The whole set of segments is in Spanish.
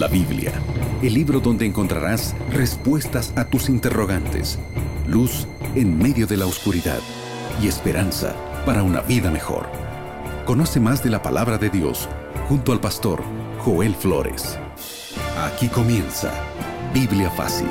La Biblia, el libro donde encontrarás respuestas a tus interrogantes, luz en medio de la oscuridad y esperanza para una vida mejor. Conoce más de la palabra de Dios junto al pastor Joel Flores. Aquí comienza Biblia Fácil.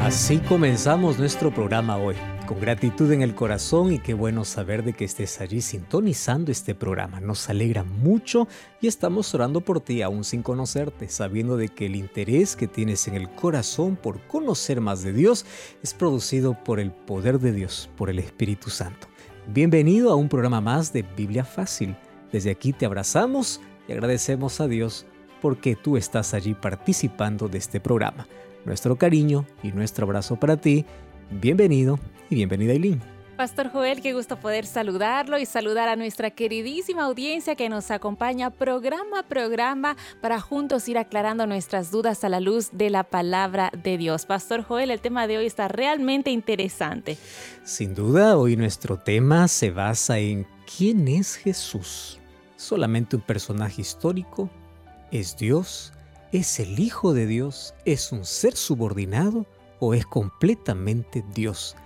Así comenzamos nuestro programa hoy con gratitud en el corazón y qué bueno saber de que estés allí sintonizando este programa. Nos alegra mucho y estamos orando por ti aún sin conocerte, sabiendo de que el interés que tienes en el corazón por conocer más de Dios es producido por el poder de Dios, por el Espíritu Santo. Bienvenido a un programa más de Biblia Fácil. Desde aquí te abrazamos y agradecemos a Dios porque tú estás allí participando de este programa. Nuestro cariño y nuestro abrazo para ti Bienvenido y bienvenida Eileen. Pastor Joel, qué gusto poder saludarlo y saludar a nuestra queridísima audiencia que nos acompaña programa a programa para juntos ir aclarando nuestras dudas a la luz de la palabra de Dios. Pastor Joel, el tema de hoy está realmente interesante. Sin duda, hoy nuestro tema se basa en quién es Jesús. ¿Solamente un personaje histórico? ¿Es Dios? ¿Es el Hijo de Dios? ¿Es un ser subordinado? o es completamente Dios.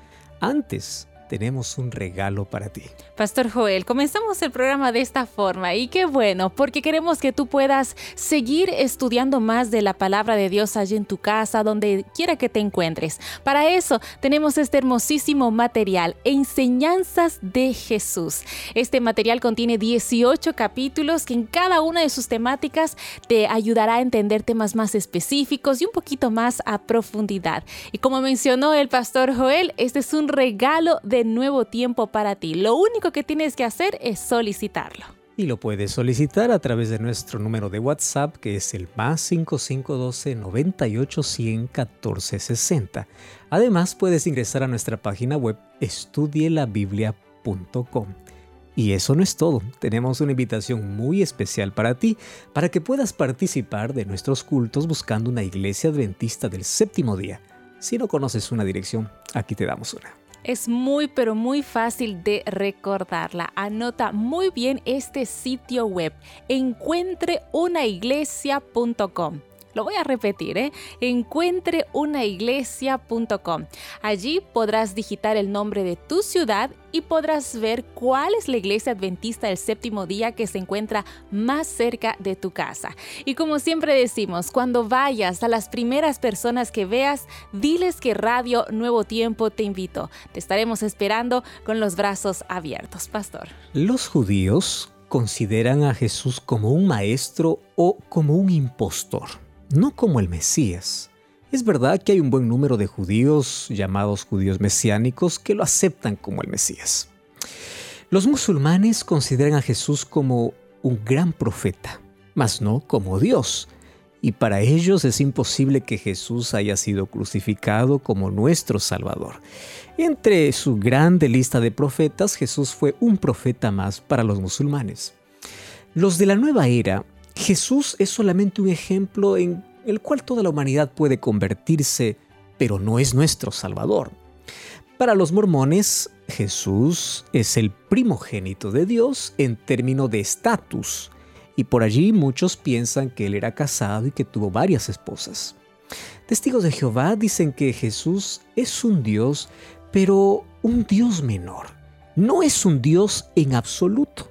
Antes tenemos un regalo para ti. Pastor Joel, comenzamos el programa de esta forma y qué bueno, porque queremos que tú puedas seguir estudiando más de la palabra de Dios allí en tu casa, donde quiera que te encuentres. Para eso tenemos este hermosísimo material, Enseñanzas de Jesús. Este material contiene 18 capítulos que en cada una de sus temáticas te ayudará a entender temas más específicos y un poquito más a profundidad. Y como mencionó el pastor Joel, este es un regalo de nuevo tiempo para ti. Lo único que tienes que hacer es solicitarlo. Y lo puedes solicitar a través de nuestro número de WhatsApp que es el más 5512 98 100 Además puedes ingresar a nuestra página web estudielabiblia.com. Y eso no es todo, tenemos una invitación muy especial para ti, para que puedas participar de nuestros cultos buscando una iglesia adventista del séptimo día. Si no conoces una dirección, aquí te damos una. Es muy pero muy fácil de recordarla. Anota muy bien este sitio web encuentreunaiglesia.com. Lo voy a repetir, ¿eh? encuentreunaiglesia.com. Allí podrás digitar el nombre de tu ciudad y podrás ver cuál es la iglesia adventista del séptimo día que se encuentra más cerca de tu casa. Y como siempre decimos, cuando vayas a las primeras personas que veas, diles que Radio Nuevo Tiempo te invito. Te estaremos esperando con los brazos abiertos, pastor. Los judíos consideran a Jesús como un maestro o como un impostor no como el Mesías. Es verdad que hay un buen número de judíos, llamados judíos mesiánicos, que lo aceptan como el Mesías. Los musulmanes consideran a Jesús como un gran profeta, mas no como Dios. Y para ellos es imposible que Jesús haya sido crucificado como nuestro Salvador. Entre su grande lista de profetas, Jesús fue un profeta más para los musulmanes. Los de la nueva era Jesús es solamente un ejemplo en el cual toda la humanidad puede convertirse, pero no es nuestro Salvador. Para los mormones, Jesús es el primogénito de Dios en términos de estatus, y por allí muchos piensan que él era casado y que tuvo varias esposas. Testigos de Jehová dicen que Jesús es un Dios, pero un Dios menor. No es un Dios en absoluto.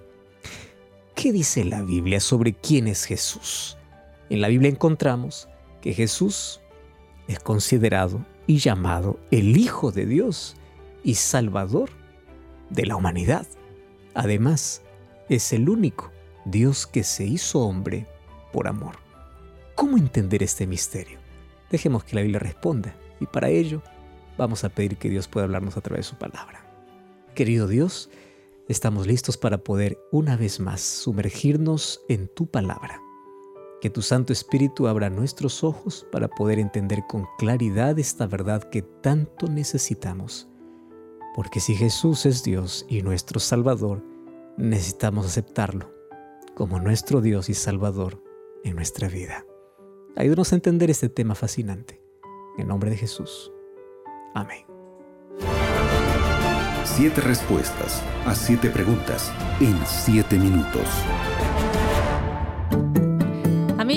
¿Qué dice la Biblia sobre quién es Jesús? En la Biblia encontramos que Jesús es considerado y llamado el Hijo de Dios y Salvador de la humanidad. Además, es el único Dios que se hizo hombre por amor. ¿Cómo entender este misterio? Dejemos que la Biblia responda y para ello vamos a pedir que Dios pueda hablarnos a través de su palabra. Querido Dios, estamos listos para poder una vez más sumergirnos en tu palabra. Que tu Santo Espíritu abra nuestros ojos para poder entender con claridad esta verdad que tanto necesitamos. Porque si Jesús es Dios y nuestro Salvador, necesitamos aceptarlo como nuestro Dios y Salvador en nuestra vida. Ayúdanos a entender este tema fascinante. En nombre de Jesús. Amén. Siete respuestas a siete preguntas en siete minutos.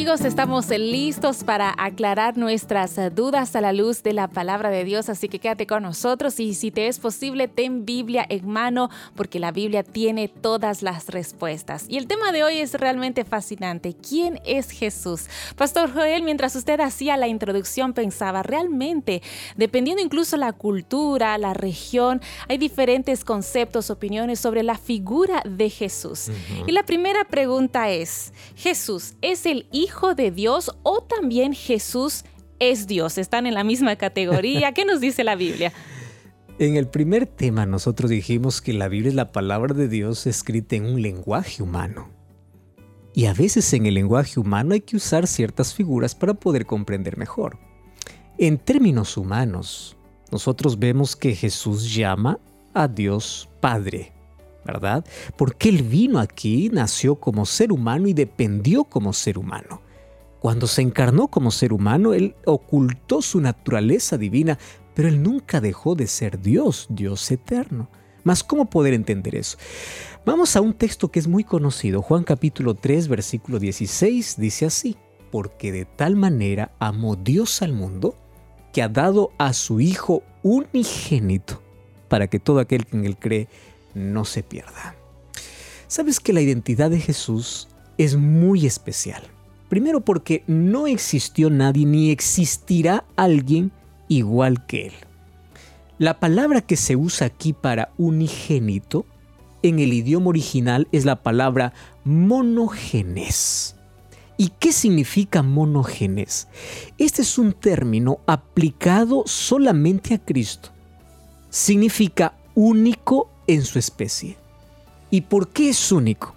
Amigos, estamos listos para aclarar nuestras dudas a la luz de la palabra de Dios, así que quédate con nosotros y si te es posible, ten Biblia en mano porque la Biblia tiene todas las respuestas. Y el tema de hoy es realmente fascinante. ¿Quién es Jesús? Pastor Joel, mientras usted hacía la introducción, pensaba realmente, dependiendo incluso la cultura, la región, hay diferentes conceptos, opiniones sobre la figura de Jesús. Y la primera pregunta es, ¿Jesús es el hijo de Dios o también Jesús es Dios? ¿Están en la misma categoría? ¿Qué nos dice la Biblia? En el primer tema nosotros dijimos que la Biblia es la palabra de Dios escrita en un lenguaje humano. Y a veces en el lenguaje humano hay que usar ciertas figuras para poder comprender mejor. En términos humanos, nosotros vemos que Jesús llama a Dios Padre. ¿Verdad? Porque Él vino aquí, nació como ser humano y dependió como ser humano. Cuando se encarnó como ser humano, Él ocultó su naturaleza divina, pero Él nunca dejó de ser Dios, Dios eterno. Mas ¿cómo poder entender eso? Vamos a un texto que es muy conocido, Juan capítulo 3, versículo 16, dice así, porque de tal manera amó Dios al mundo, que ha dado a su Hijo unigénito, para que todo aquel que en él cree no se pierda. Sabes que la identidad de Jesús es muy especial. Primero porque no existió nadie ni existirá alguien igual que Él. La palabra que se usa aquí para unigénito en el idioma original es la palabra monogenes. ¿Y qué significa monogenes? Este es un término aplicado solamente a Cristo. Significa único en su especie. ¿Y por qué es único?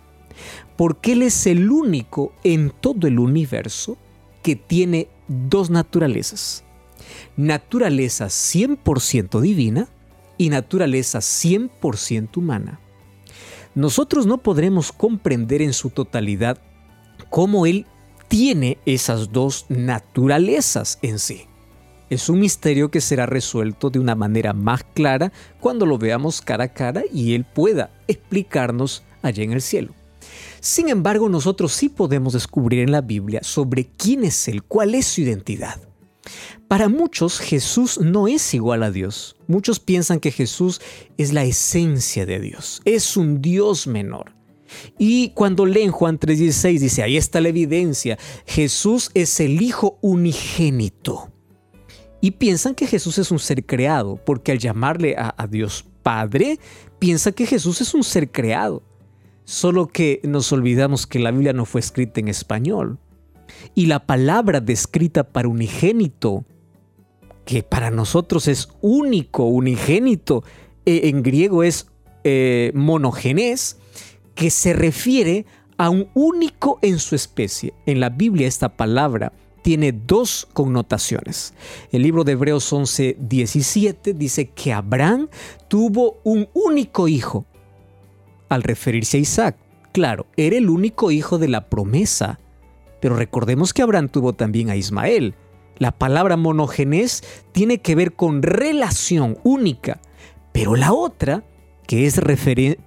Porque Él es el único en todo el universo que tiene dos naturalezas. Naturaleza 100% divina y naturaleza 100% humana. Nosotros no podremos comprender en su totalidad cómo Él tiene esas dos naturalezas en sí. Es un misterio que será resuelto de una manera más clara cuando lo veamos cara a cara y Él pueda explicarnos allá en el cielo. Sin embargo, nosotros sí podemos descubrir en la Biblia sobre quién es Él, cuál es su identidad. Para muchos Jesús no es igual a Dios. Muchos piensan que Jesús es la esencia de Dios, es un Dios menor. Y cuando leen Juan 3:16 dice, ahí está la evidencia, Jesús es el Hijo unigénito y piensan que Jesús es un ser creado, porque al llamarle a, Dios Padre, piensa que Jesús es un ser creado. Solo que nos olvidamos que la Biblia no fue escrita en español. Y la palabra descrita para unigénito, que para nosotros es único, unigénito, eh, en griego es eh, monogenes, que se refiere a un único en su especie. En la Biblia esta palabra tiene dos connotaciones. El libro de Hebreos 11, 17 dice que Abraham tuvo un único hijo. Al referirse a Isaac, claro, era el único hijo de la promesa. Pero recordemos que Abraham tuvo también a Ismael. La palabra monogenes tiene que ver con relación única. Pero la otra que es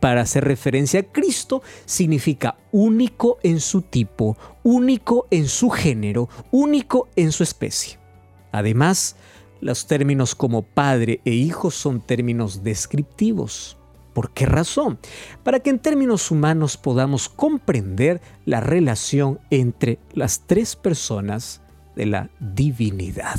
para hacer referencia a Cristo, significa único en su tipo, único en su género, único en su especie. Además, los términos como padre e hijo son términos descriptivos. ¿Por qué razón? Para que en términos humanos podamos comprender la relación entre las tres personas de la divinidad.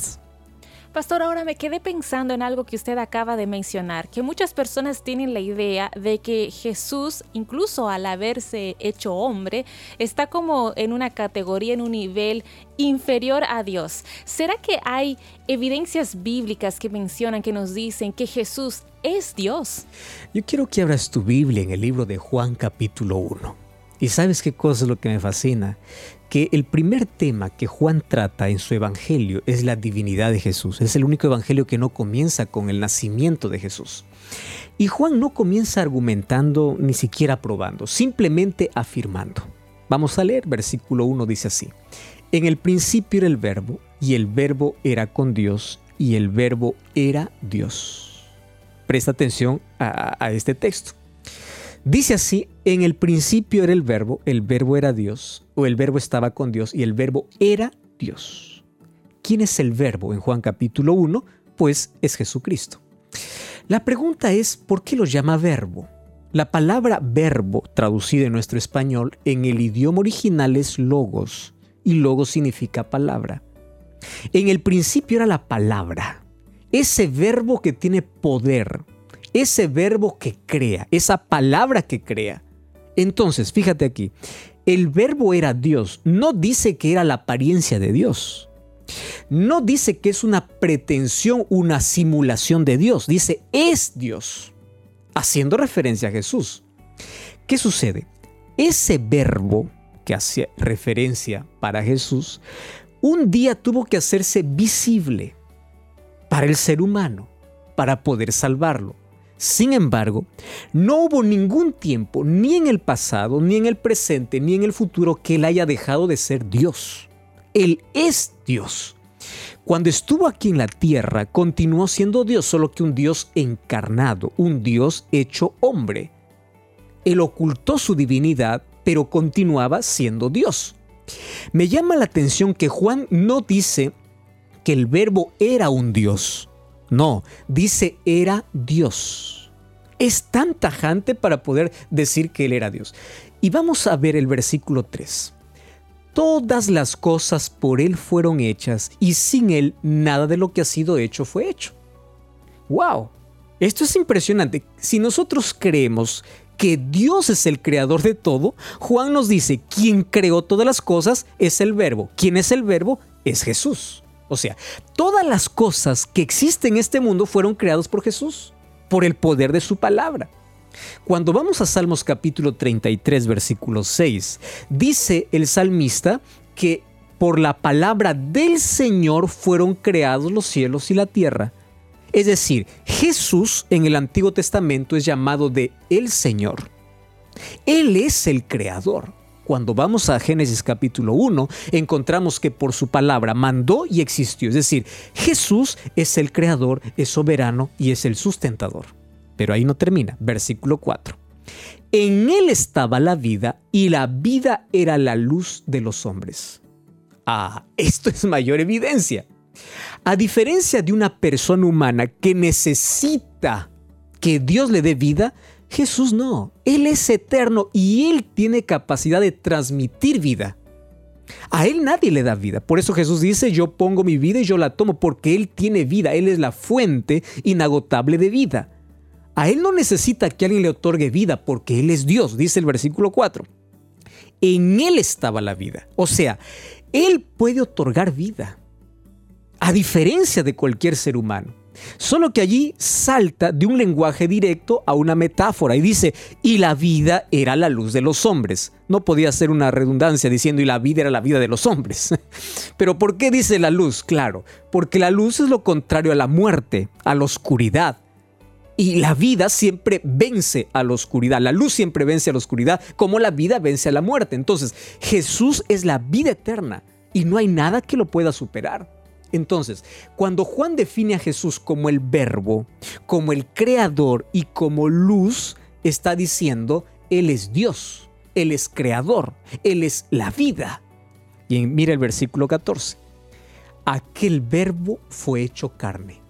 Pastor, ahora me quedé pensando en algo que usted acaba de mencionar, que muchas personas tienen la idea de que Jesús, incluso al haberse hecho hombre, está como en una categoría, en un nivel inferior a Dios. ¿Será que hay evidencias bíblicas que mencionan, que nos dicen que Jesús es Dios? Yo quiero que abras tu Biblia en el libro de Juan capítulo 1. Y sabes qué cosa es lo que me fascina? Que el primer tema que Juan trata en su evangelio es la divinidad de Jesús. Es el único evangelio que no comienza con el nacimiento de Jesús. Y Juan no comienza argumentando ni siquiera probando, simplemente afirmando. Vamos a leer, versículo 1 dice así. En el principio era el verbo, y el verbo era con Dios, y el verbo era Dios. Presta atención a, este texto. Dice así, en el principio era el verbo, el verbo era Dios, o el verbo estaba con Dios y el verbo era Dios. ¿Quién es el verbo en Juan capítulo 1? Pues es Jesucristo. La pregunta es, ¿por qué lo llama verbo? La palabra verbo, traducida en nuestro español, en el idioma original es logos, y logos significa palabra. En el principio era la palabra, ese verbo que tiene poder, ese verbo que crea, esa palabra que crea. Entonces, fíjate aquí, el verbo era Dios, no dice que era la apariencia de Dios. No dice que es una pretensión, una simulación de Dios, dice es Dios, haciendo referencia a Jesús. ¿Qué sucede? Ese verbo que hace referencia para Jesús, un día tuvo que hacerse visible para el ser humano, para poder salvarlo. Sin embargo, no hubo ningún tiempo, ni en el pasado, ni en el presente, ni en el futuro, que Él haya dejado de ser Dios. Él es Dios. Cuando estuvo aquí en la tierra, continuó siendo Dios, solo que un Dios encarnado, un Dios hecho hombre. Él ocultó su divinidad, pero continuaba siendo Dios. Me llama la atención que Juan no dice que el verbo era un Dios. No, dice era Dios. Es tan tajante para poder decir que Él era Dios. Y vamos a ver el versículo 3. Todas las cosas por Él fueron hechas y sin Él nada de lo que ha sido hecho fue hecho. ¡Wow! Esto es impresionante. Si nosotros creemos que Dios es el creador de todo, Juan nos dice, quien creó todas las cosas es el verbo. ¿Quién es el verbo? Es Jesús. O sea, todas las cosas que existen en este mundo fueron creadas por Jesús, por el poder de su palabra. Cuando vamos a Salmos capítulo 33, versículo 6, dice el salmista que por la palabra del Señor fueron creados los cielos y la tierra. Es decir, Jesús en el Antiguo Testamento es llamado de el Señor. Él es el creador. Cuando vamos a Génesis capítulo 1, encontramos que por su palabra mandó y existió. Es decir, Jesús es el creador, es soberano y es el sustentador. Pero ahí no termina. Versículo 4. En él estaba la vida y la vida era la luz de los hombres. Ah, esto es mayor evidencia. A diferencia de una persona humana que necesita que Dios le dé vida, Jesús no, Él es eterno y Él tiene capacidad de transmitir vida. A Él nadie le da vida. Por eso Jesús dice, yo pongo mi vida y yo la tomo, porque Él tiene vida. Él es la fuente inagotable de vida. A Él no necesita que alguien le otorgue vida, porque Él es Dios, dice el versículo 4. En Él estaba la vida. O sea, Él puede otorgar vida, a diferencia de cualquier ser humano. Solo que allí salta de un lenguaje directo a una metáfora y dice, y la vida era la luz de los hombres. No podía ser una redundancia diciendo, y la vida era la vida de los hombres. Pero ¿por qué dice la luz? Claro, porque la luz es lo contrario a la muerte, a la oscuridad. Y la vida siempre vence a la oscuridad, la luz siempre vence a la oscuridad, como la vida vence a la muerte. Entonces, Jesús es la vida eterna y no hay nada que lo pueda superar. Entonces, cuando Juan define a Jesús como el verbo, como el creador y como luz, está diciendo, Él es Dios, Él es creador, Él es la vida. Y mira el versículo 14. Aquel verbo fue hecho carne.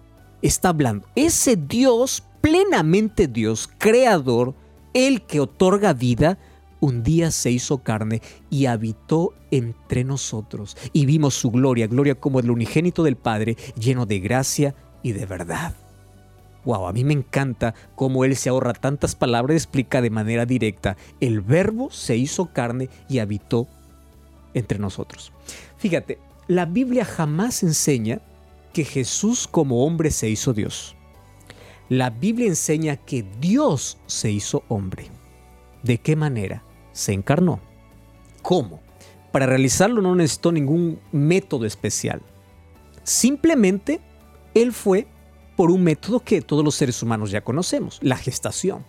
Está hablando, ese Dios, plenamente Dios, creador, el que otorga vida, un día se hizo carne y habitó entre nosotros y vimos su gloria, gloria como el unigénito del Padre, lleno de gracia y de verdad. Wow, a mí me encanta cómo él se ahorra tantas palabras y explica de manera directa. El verbo se hizo carne y habitó entre nosotros. Fíjate, la Biblia jamás enseña que Jesús como hombre se hizo Dios. La Biblia enseña que Dios se hizo hombre. ¿De qué manera? Se encarnó. ¿Cómo? Para realizarlo no necesitó ningún método especial. Simplemente Él fue por un método que todos los seres humanos ya conocemos, la gestación.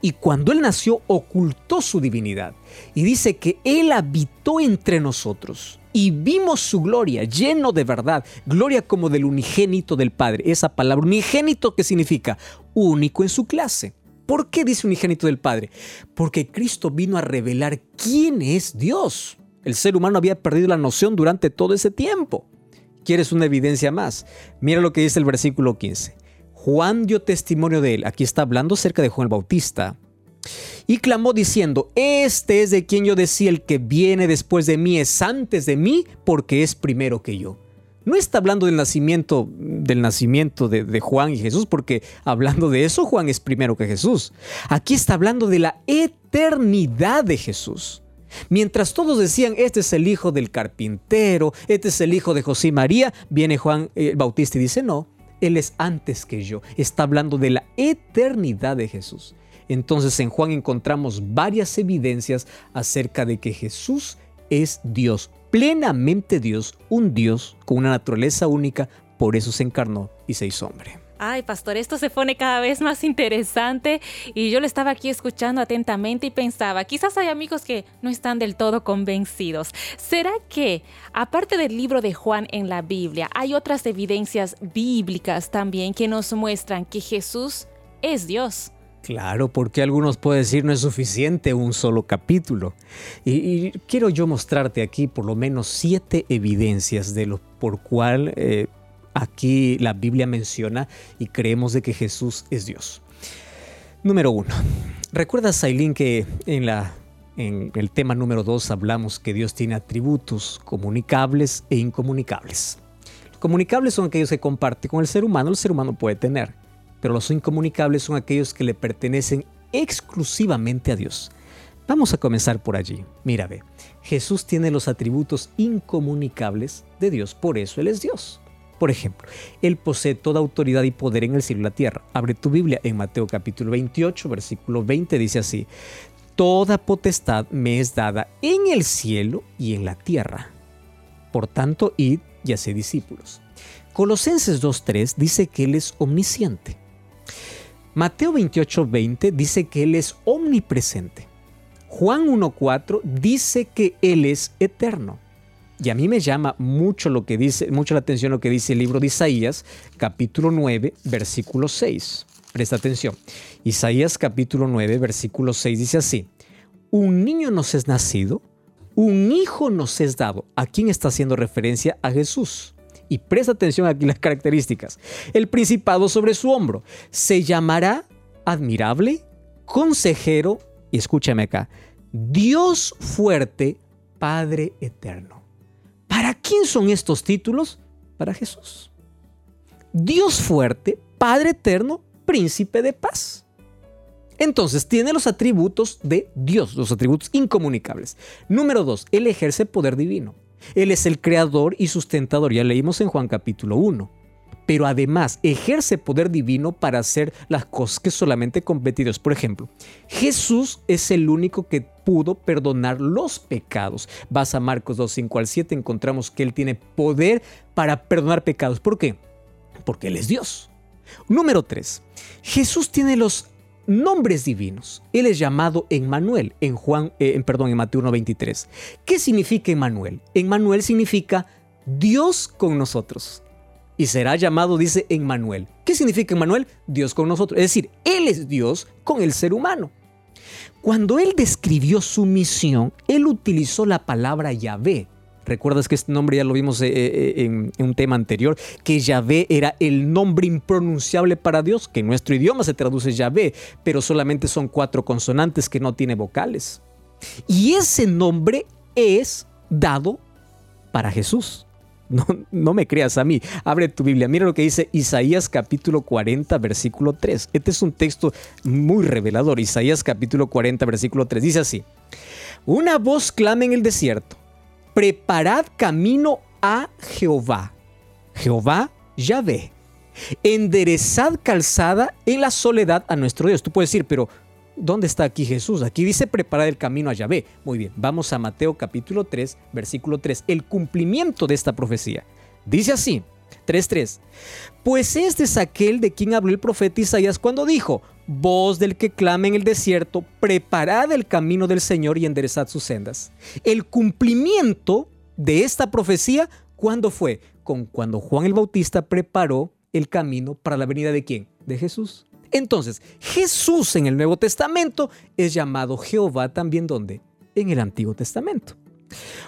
Y cuando Él nació, ocultó su divinidad. Y dice que Él habitó entre nosotros y vimos su gloria lleno de verdad, gloria como del unigénito del Padre. Esa palabra unigénito que significa único en su clase. ¿Por qué dice unigénito del Padre? Porque Cristo vino a revelar quién es Dios. El ser humano había perdido la noción durante todo ese tiempo. ¿Quieres una evidencia más? Mira lo que dice el versículo 15. Juan dio testimonio de él. Aquí está hablando acerca de Juan el Bautista y clamó diciendo, Este es de quien yo decía, el que viene después de mí es antes de mí, porque es primero que yo. No está hablando del nacimiento, del nacimiento de, Juan y Jesús, porque hablando de eso, Juan es primero que Jesús. Aquí está hablando de la eternidad de Jesús. Mientras todos decían, este es el hijo del carpintero, este es el hijo de José y María, viene Juan el Bautista y dice, no, él es antes que yo. Está hablando de la eternidad de Jesús. Entonces en Juan encontramos varias evidencias acerca de que Jesús es Dios, plenamente Dios, un Dios con una naturaleza única, por eso se encarnó y se hizo hombre. Ay, pastor, esto se pone cada vez más interesante y yo lo estaba aquí escuchando atentamente y pensaba, quizás hay amigos que no están del todo convencidos. ¿Será que, aparte del libro de Juan en la Biblia, hay otras evidencias bíblicas también que nos muestran que Jesús es Dios? Claro, porque algunos pueden decir no es suficiente un solo capítulo. Y, quiero yo mostrarte aquí por lo menos siete evidencias de lo por cual eh, aquí la Biblia menciona y creemos de que Jesús es Dios. Número uno. ¿Recuerdas, Aileen, que en, la, en el tema número dos hablamos que Dios tiene atributos comunicables e incomunicables? Comunicables son aquellos que comparte con el ser humano, el ser humano puede tener pero los incomunicables son aquellos que le pertenecen exclusivamente a Dios. Vamos a comenzar por allí. Mira, ve, Jesús tiene los atributos incomunicables de Dios, por eso Él es Dios. Por ejemplo, Él posee toda autoridad y poder en el cielo y la tierra. Abre tu Biblia en Mateo capítulo 28, versículo 20, dice así, Toda potestad me es dada en el cielo y en la tierra. Por tanto, id y haced discípulos. Colosenses 2.3 dice que Él es omnisciente. Mateo 28:20 dice que Él es omnipresente. Juan 1:4 dice que Él es eterno. Y a mí me llama mucho lo que dice, mucho la atención lo que dice el libro de Isaías, capítulo 9, versículo 6. Presta atención. Isaías capítulo 9, versículo 6 dice así: Un niño nos es nacido, un hijo nos es dado. ¿A quién está haciendo referencia? A Jesús y presta atención aquí las características. El principado sobre su hombro se llamará admirable, consejero, y escúchame acá, Dios fuerte, Padre eterno. ¿Para quién son estos títulos? Para Jesús. Dios fuerte, Padre eterno, príncipe de paz. Entonces tiene los atributos de Dios, los atributos incomunicables. Número dos, él ejerce poder divino. Él es el creador y sustentador, ya leímos en Juan capítulo 1. Pero además ejerce poder divino para hacer las cosas que solamente competidos. Por ejemplo, Jesús es el único que pudo perdonar los pecados. Vas a Marcos 2, 5 al 7, encontramos que Él tiene poder para perdonar pecados. ¿Por qué? Porque Él es Dios. Número 3. Jesús tiene los nombres divinos. Él es llamado Emmanuel en Juan, eh, en, perdón, en Mateo 1:23. ¿Qué significa Emmanuel? Emmanuel significa Dios con nosotros. Y será llamado, dice Emmanuel. ¿Qué significa Emmanuel? Dios con nosotros. Es decir, Él es Dios con el ser humano. Cuando Él describió su misión, Él utilizó la palabra Yahvé, Recuerdas que este nombre ya lo vimos eh, eh, en, un tema anterior, que Yahvé era el nombre impronunciable para Dios, que en nuestro idioma se traduce Yahvé, pero solamente son cuatro consonantes que no tiene vocales. Y ese nombre es dado para Jesús. No, no, me creas a mí. Abre tu Biblia. Mira lo que dice Isaías capítulo 40, versículo 3. Este es un texto muy revelador. Isaías capítulo 40, versículo 3. Dice así. Una voz clama en el desierto preparad camino a Jehová. Jehová ya ve. Enderezad calzada en la soledad a nuestro Dios. Tú puedes decir, pero ¿dónde está aquí Jesús? Aquí dice preparar el camino a Yahvé. Muy bien, vamos a Mateo capítulo 3, versículo 3, el cumplimiento de esta profecía. Dice así, 3.3, pues este es aquel de quien habló el profeta Isaías cuando dijo, voz del que clama en el desierto, preparad el camino del Señor y enderezad sus sendas. El cumplimiento de esta profecía, ¿cuándo fue? Con cuando Juan el Bautista preparó el camino para la venida de quién? De Jesús. Entonces, Jesús en el Nuevo Testamento es llamado Jehová también donde? En el Antiguo Testamento.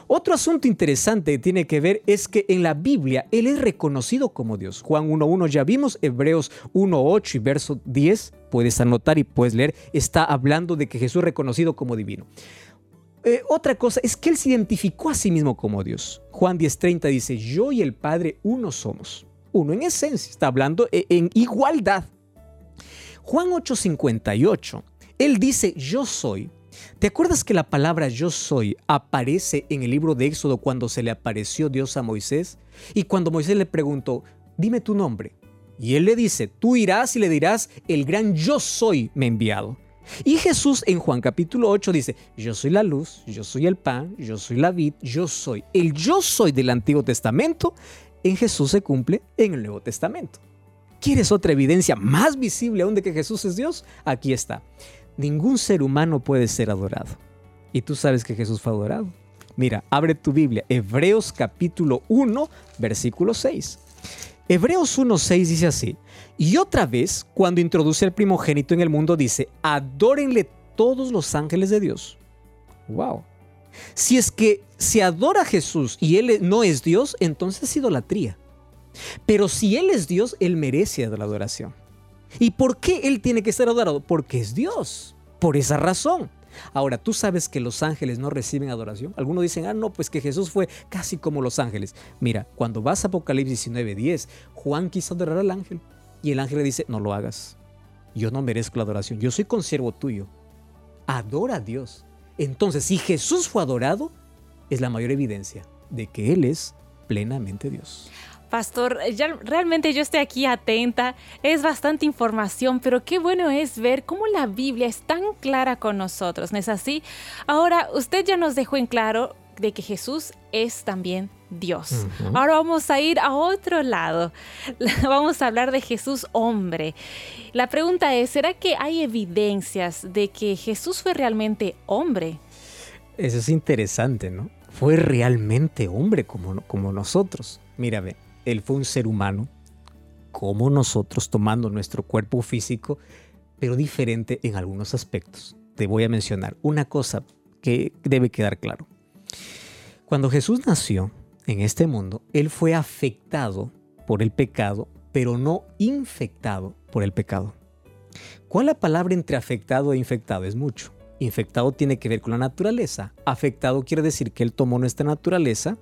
Otro asunto interesante que tiene que ver es que en la Biblia Él es reconocido como Dios. Juan 1.1 ya vimos, Hebreos 1.8 y verso 10, puedes anotar y puedes leer, está hablando de que Jesús es reconocido como divino. Eh, otra cosa es que Él se identificó a sí mismo como Dios. Juan 10.30 dice, yo y el Padre uno somos. Uno en esencia, está hablando e, en igualdad. Juan 8:58, Él dice, yo soy ¿Te acuerdas que la palabra yo soy aparece en el libro de Éxodo cuando se le apareció Dios a Moisés? Y cuando Moisés le preguntó, dime tu nombre. Y él le dice, tú irás y le dirás, el gran yo soy me ha enviado. Y Jesús en Juan capítulo 8 dice, yo soy la luz, yo soy el pan, yo soy la vid, yo soy. El yo soy del Antiguo Testamento en Jesús se cumple en el Nuevo Testamento. ¿Quieres otra evidencia más visible aún de que Jesús es Dios? Aquí está ningún ser humano puede ser adorado. Y tú sabes que Jesús fue adorado. Mira, abre tu Biblia, Hebreos capítulo 1, versículo 6. Hebreos 1.6 dice así, y otra vez, cuando introduce el primogénito en el mundo, dice, adórenle todos los ángeles de Dios. Wow. Si es que se adora a Jesús y Él no es Dios, entonces es idolatría. Pero si Él es Dios, Él merece la adoración. ¿Y por qué Él tiene que ser adorado? Porque es Dios. Por esa razón. Ahora, ¿tú sabes que los ángeles no reciben adoración? Algunos dicen, ah, no, pues que Jesús fue casi como los ángeles. Mira, cuando vas a Apocalipsis 19:10, Juan quiso adorar al ángel y el ángel le dice, no lo hagas. Yo no merezco la adoración, yo soy consiervo tuyo. Adora a Dios. Entonces, si Jesús fue adorado, es la mayor evidencia de que Él es plenamente Dios. Pastor, ya realmente yo estoy aquí atenta, es bastante información, pero qué bueno es ver cómo la Biblia es tan clara con nosotros, ¿no es así? Ahora, usted ya nos dejó en claro de que Jesús es también Dios. Ahora vamos a ir a otro lado. Vamos a hablar de Jesús hombre. La pregunta es, ¿será que hay evidencias de que Jesús fue realmente hombre? Eso es interesante, ¿no? Fue realmente hombre como, como nosotros. Mira, ve, él fue un ser humano, como nosotros, tomando nuestro cuerpo físico, pero diferente en algunos aspectos. Te voy a mencionar una cosa que debe quedar claro. Cuando Jesús nació en este mundo, Él fue afectado por el pecado, pero no infectado por el pecado. ¿Cuál la palabra entre afectado e infectado? Es mucho. Infectado tiene que ver con la naturaleza. Afectado quiere decir que Él tomó nuestra naturaleza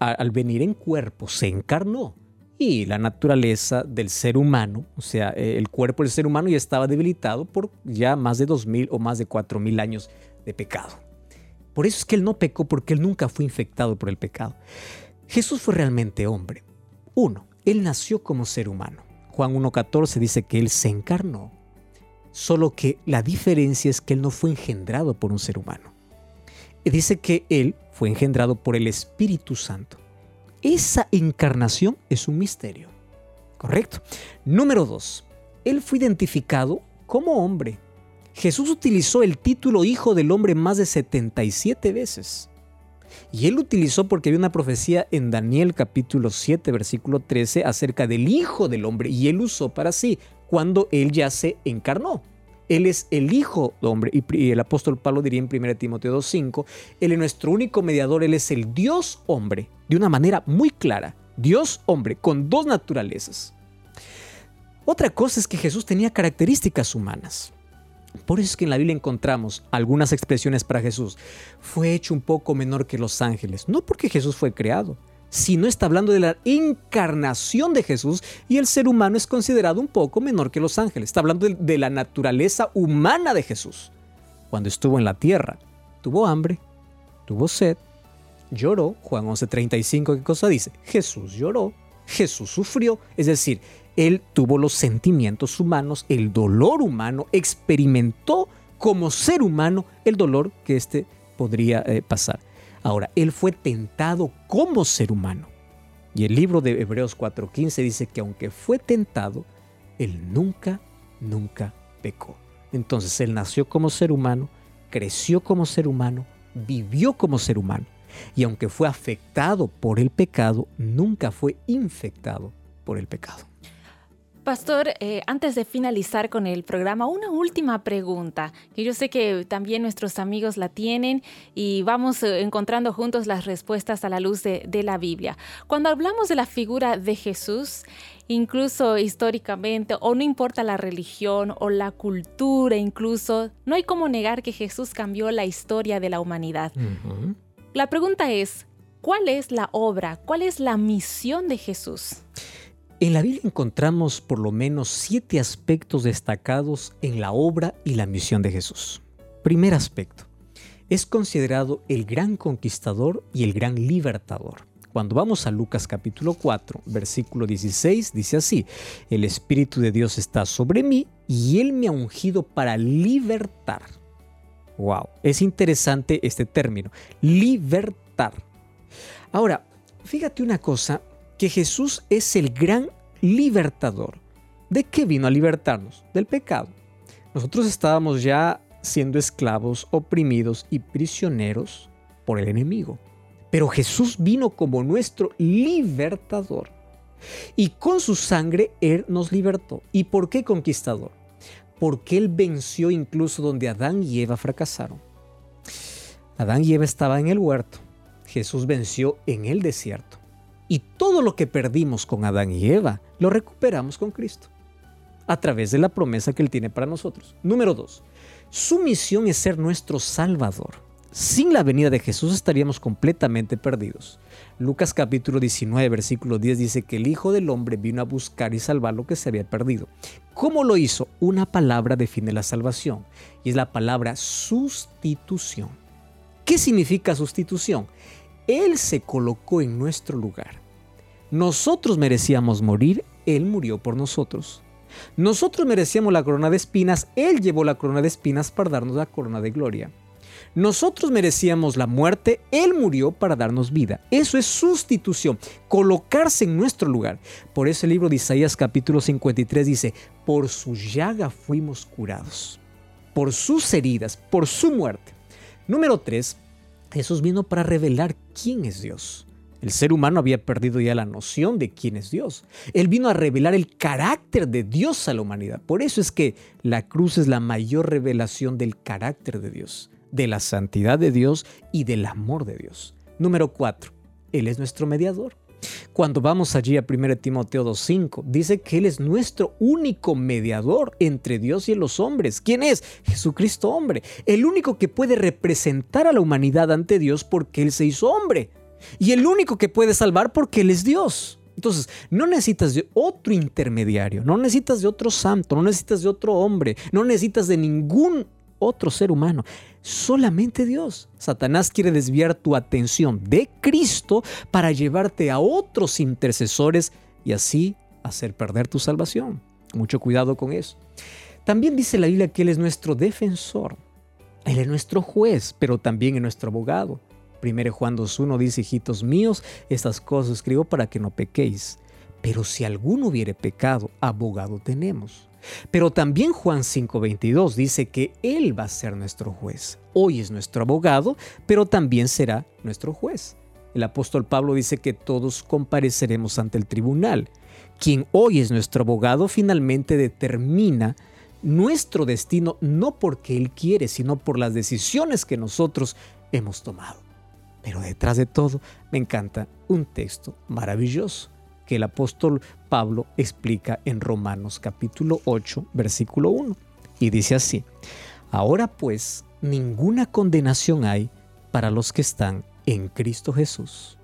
al venir en cuerpo, se encarnó. Y la naturaleza del ser humano, o sea, eh, el cuerpo del ser humano ya estaba debilitado por ya más de dos mil o más de cuatro mil años de pecado. Por eso es que él no pecó, porque él nunca fue infectado por el pecado. Jesús fue realmente hombre. Uno, él nació como ser humano. Juan 1.14 dice que él se encarnó, solo que la diferencia es que él no fue engendrado por un ser humano. Dice que él fue engendrado por el Espíritu Santo. Esa encarnación es un misterio. ¿Correcto? Número dos, Él fue identificado como hombre. Jesús utilizó el título Hijo del Hombre más de 77 veces. Y él utilizó porque había una profecía en Daniel capítulo 7 versículo 13 acerca del Hijo del Hombre y él usó para sí cuando él ya se encarnó. Él es el Hijo de hombre. Y el apóstol Pablo diría en 1 Timoteo 2.5, Él es nuestro único mediador, Él es el Dios hombre, de una manera muy clara. Dios hombre, con dos naturalezas. Otra cosa es que Jesús tenía características humanas. Por eso es que en la Biblia encontramos algunas expresiones para Jesús. Fue hecho un poco menor que los ángeles, no porque Jesús fue creado, sino está hablando de la encarnación de Jesús y el ser humano es considerado un poco menor que los ángeles. Está hablando de, la naturaleza humana de Jesús. Cuando estuvo en la tierra, tuvo hambre, tuvo sed, lloró. Juan 11:35, ¿qué cosa dice? Jesús lloró, Jesús sufrió, es decir, él tuvo los sentimientos humanos, el dolor humano, experimentó como ser humano el dolor que éste podría eh, pasar. Ahora, él fue tentado como ser humano. Y el libro de Hebreos 4:15 dice que aunque fue tentado, él nunca, nunca pecó. Entonces Él nació como ser humano, creció como ser humano, vivió como ser humano. Y aunque fue afectado por el pecado, nunca fue infectado por el pecado. Pastor, eh, antes de finalizar con el programa, una última pregunta, que yo sé que también nuestros amigos la tienen y vamos eh, encontrando juntos las respuestas a la luz de, de la Biblia. Cuando hablamos de la figura de Jesús, incluso históricamente, o no importa la religión o la cultura incluso, no hay como negar que Jesús cambió la historia de la humanidad. La pregunta es, ¿cuál es la obra, cuál es la misión de Jesús? En la Biblia encontramos por lo menos siete aspectos destacados en la obra y la misión de Jesús. Primer aspecto, es considerado el gran conquistador y el gran libertador. Cuando vamos a Lucas capítulo 4, versículo 16, dice así, el Espíritu de Dios está sobre mí y Él me ha ungido para libertar. Wow, es interesante este término, libertar. Ahora, fíjate una cosa, que Jesús es el gran libertador. ¿De qué vino a libertarnos? Del pecado. Nosotros estábamos ya siendo esclavos, oprimidos y prisioneros por el enemigo. Pero Jesús vino como nuestro libertador. Y con su sangre Él nos libertó. ¿Y por qué conquistador? Porque Él venció incluso donde Adán y Eva fracasaron. Adán y Eva estaban en el huerto. Jesús venció en el desierto. Todo lo que perdimos con Adán y Eva lo recuperamos con Cristo, a través de la promesa que Él tiene para nosotros. Número dos, su misión es ser nuestro Salvador. Sin la venida de Jesús estaríamos completamente perdidos. Lucas capítulo 19, versículo 10 dice que el Hijo del Hombre vino a buscar y salvar lo que se había perdido. ¿Cómo lo hizo? Una palabra define la salvación y es la palabra sustitución. ¿Qué significa sustitución? Él se colocó en nuestro lugar. Nosotros merecíamos morir, Él murió por nosotros. Nosotros merecíamos la corona de espinas, Él llevó la corona de espinas para darnos la corona de gloria. Nosotros merecíamos la muerte, Él murió para darnos vida. Eso es sustitución, colocarse en nuestro lugar. Por eso el libro de Isaías capítulo 53 dice, por su llaga fuimos curados, por sus heridas, por su muerte. Número 3, Jesús vino para revelar quién es Dios. El ser humano había perdido ya la noción de quién es Dios. Él vino a revelar el carácter de Dios a la humanidad. Por eso es que la cruz es la mayor revelación del carácter de Dios, de la santidad de Dios y del amor de Dios. Número 4. Él es nuestro mediador. Cuando vamos allí a 1 Timoteo 2.5, dice que Él es nuestro único mediador entre Dios y los hombres. ¿Quién es? Jesucristo hombre. El único que puede representar a la humanidad ante Dios porque Él se hizo hombre. Y el único que puede salvar porque Él es Dios. Entonces, no necesitas de otro intermediario, no necesitas de otro santo, no necesitas de otro hombre, no necesitas de ningún otro ser humano, solamente Dios. Satanás quiere desviar tu atención de Cristo para llevarte a otros intercesores y así hacer perder tu salvación. Mucho cuidado con eso. También dice la Biblia que Él es nuestro defensor, Él es nuestro juez, pero también es nuestro abogado. 1 Juan 2.1 dice, hijitos míos, estas cosas escribo para que no pequéis. Pero si alguno hubiere pecado, abogado tenemos. Pero también Juan 5.22 dice que Él va a ser nuestro juez. Hoy es nuestro abogado, pero también será nuestro juez. El apóstol Pablo dice que todos compareceremos ante el tribunal. Quien hoy es nuestro abogado finalmente determina nuestro destino no porque Él quiere, sino por las decisiones que nosotros hemos tomado. Pero detrás de todo me encanta un texto maravilloso que el apóstol Pablo explica en Romanos capítulo 8, versículo 1. Y dice así, ahora pues ninguna condenación hay para los que están en Cristo Jesús,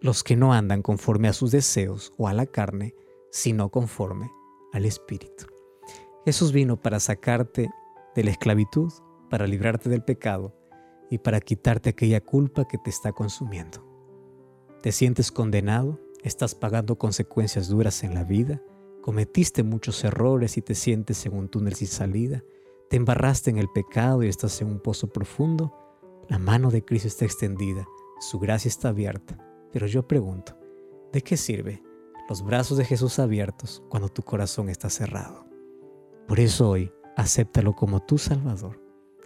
los que no andan conforme a sus deseos o a la carne, sino conforme al Espíritu. Jesús vino para sacarte de la esclavitud, para librarte del pecado y para quitarte aquella culpa que te está consumiendo. ¿Te sientes condenado? ¿Estás pagando consecuencias duras en la vida? ¿Cometiste muchos errores y te sientes en un túnel sin salida? ¿Te embarraste en el pecado y estás en un pozo profundo? La mano de Cristo está extendida, su gracia está abierta. Pero yo pregunto, ¿de qué sirve los brazos de Jesús abiertos cuando tu corazón está cerrado? Por eso hoy acéptalo como tu Salvador,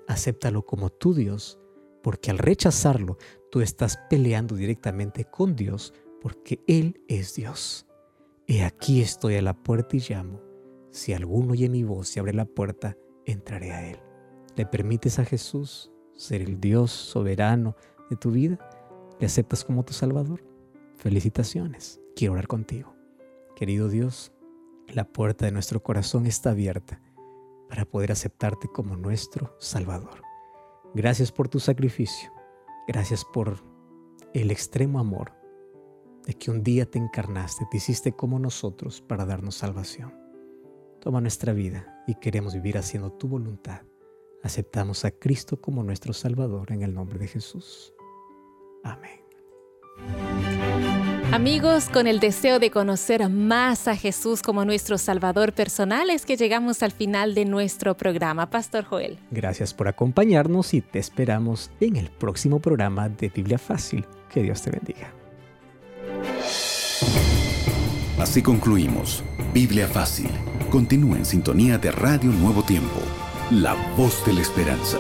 acéptalo como tu Dios, porque al rechazarlo tú estás peleando directamente con Dios, porque Él es Dios. He aquí estoy a la puerta y llamo. Si alguno oye mi voz y abre la puerta, entraré a Él. ¿Le permites a Jesús ser el Dios soberano de tu vida? ¿Le aceptas como tu Salvador? Felicitaciones. Quiero orar contigo. Querido Dios, la puerta de nuestro corazón está abierta para poder aceptarte como nuestro Salvador. Gracias por tu sacrificio. Gracias por el extremo amor de que un día te encarnaste, te hiciste como nosotros para darnos salvación. Toma nuestra vida y queremos vivir haciendo tu voluntad. Aceptamos a Cristo como nuestro Salvador en el nombre de Jesús. Amén. Amigos, con el deseo de conocer más a Jesús como nuestro Salvador personal es que llegamos al final de nuestro programa. Pastor Joel. Gracias por acompañarnos y te esperamos en el próximo programa de Biblia Fácil. Que Dios te bendiga. Así concluimos. Biblia Fácil. Continúa en sintonía de Radio Nuevo Tiempo, la voz de la esperanza.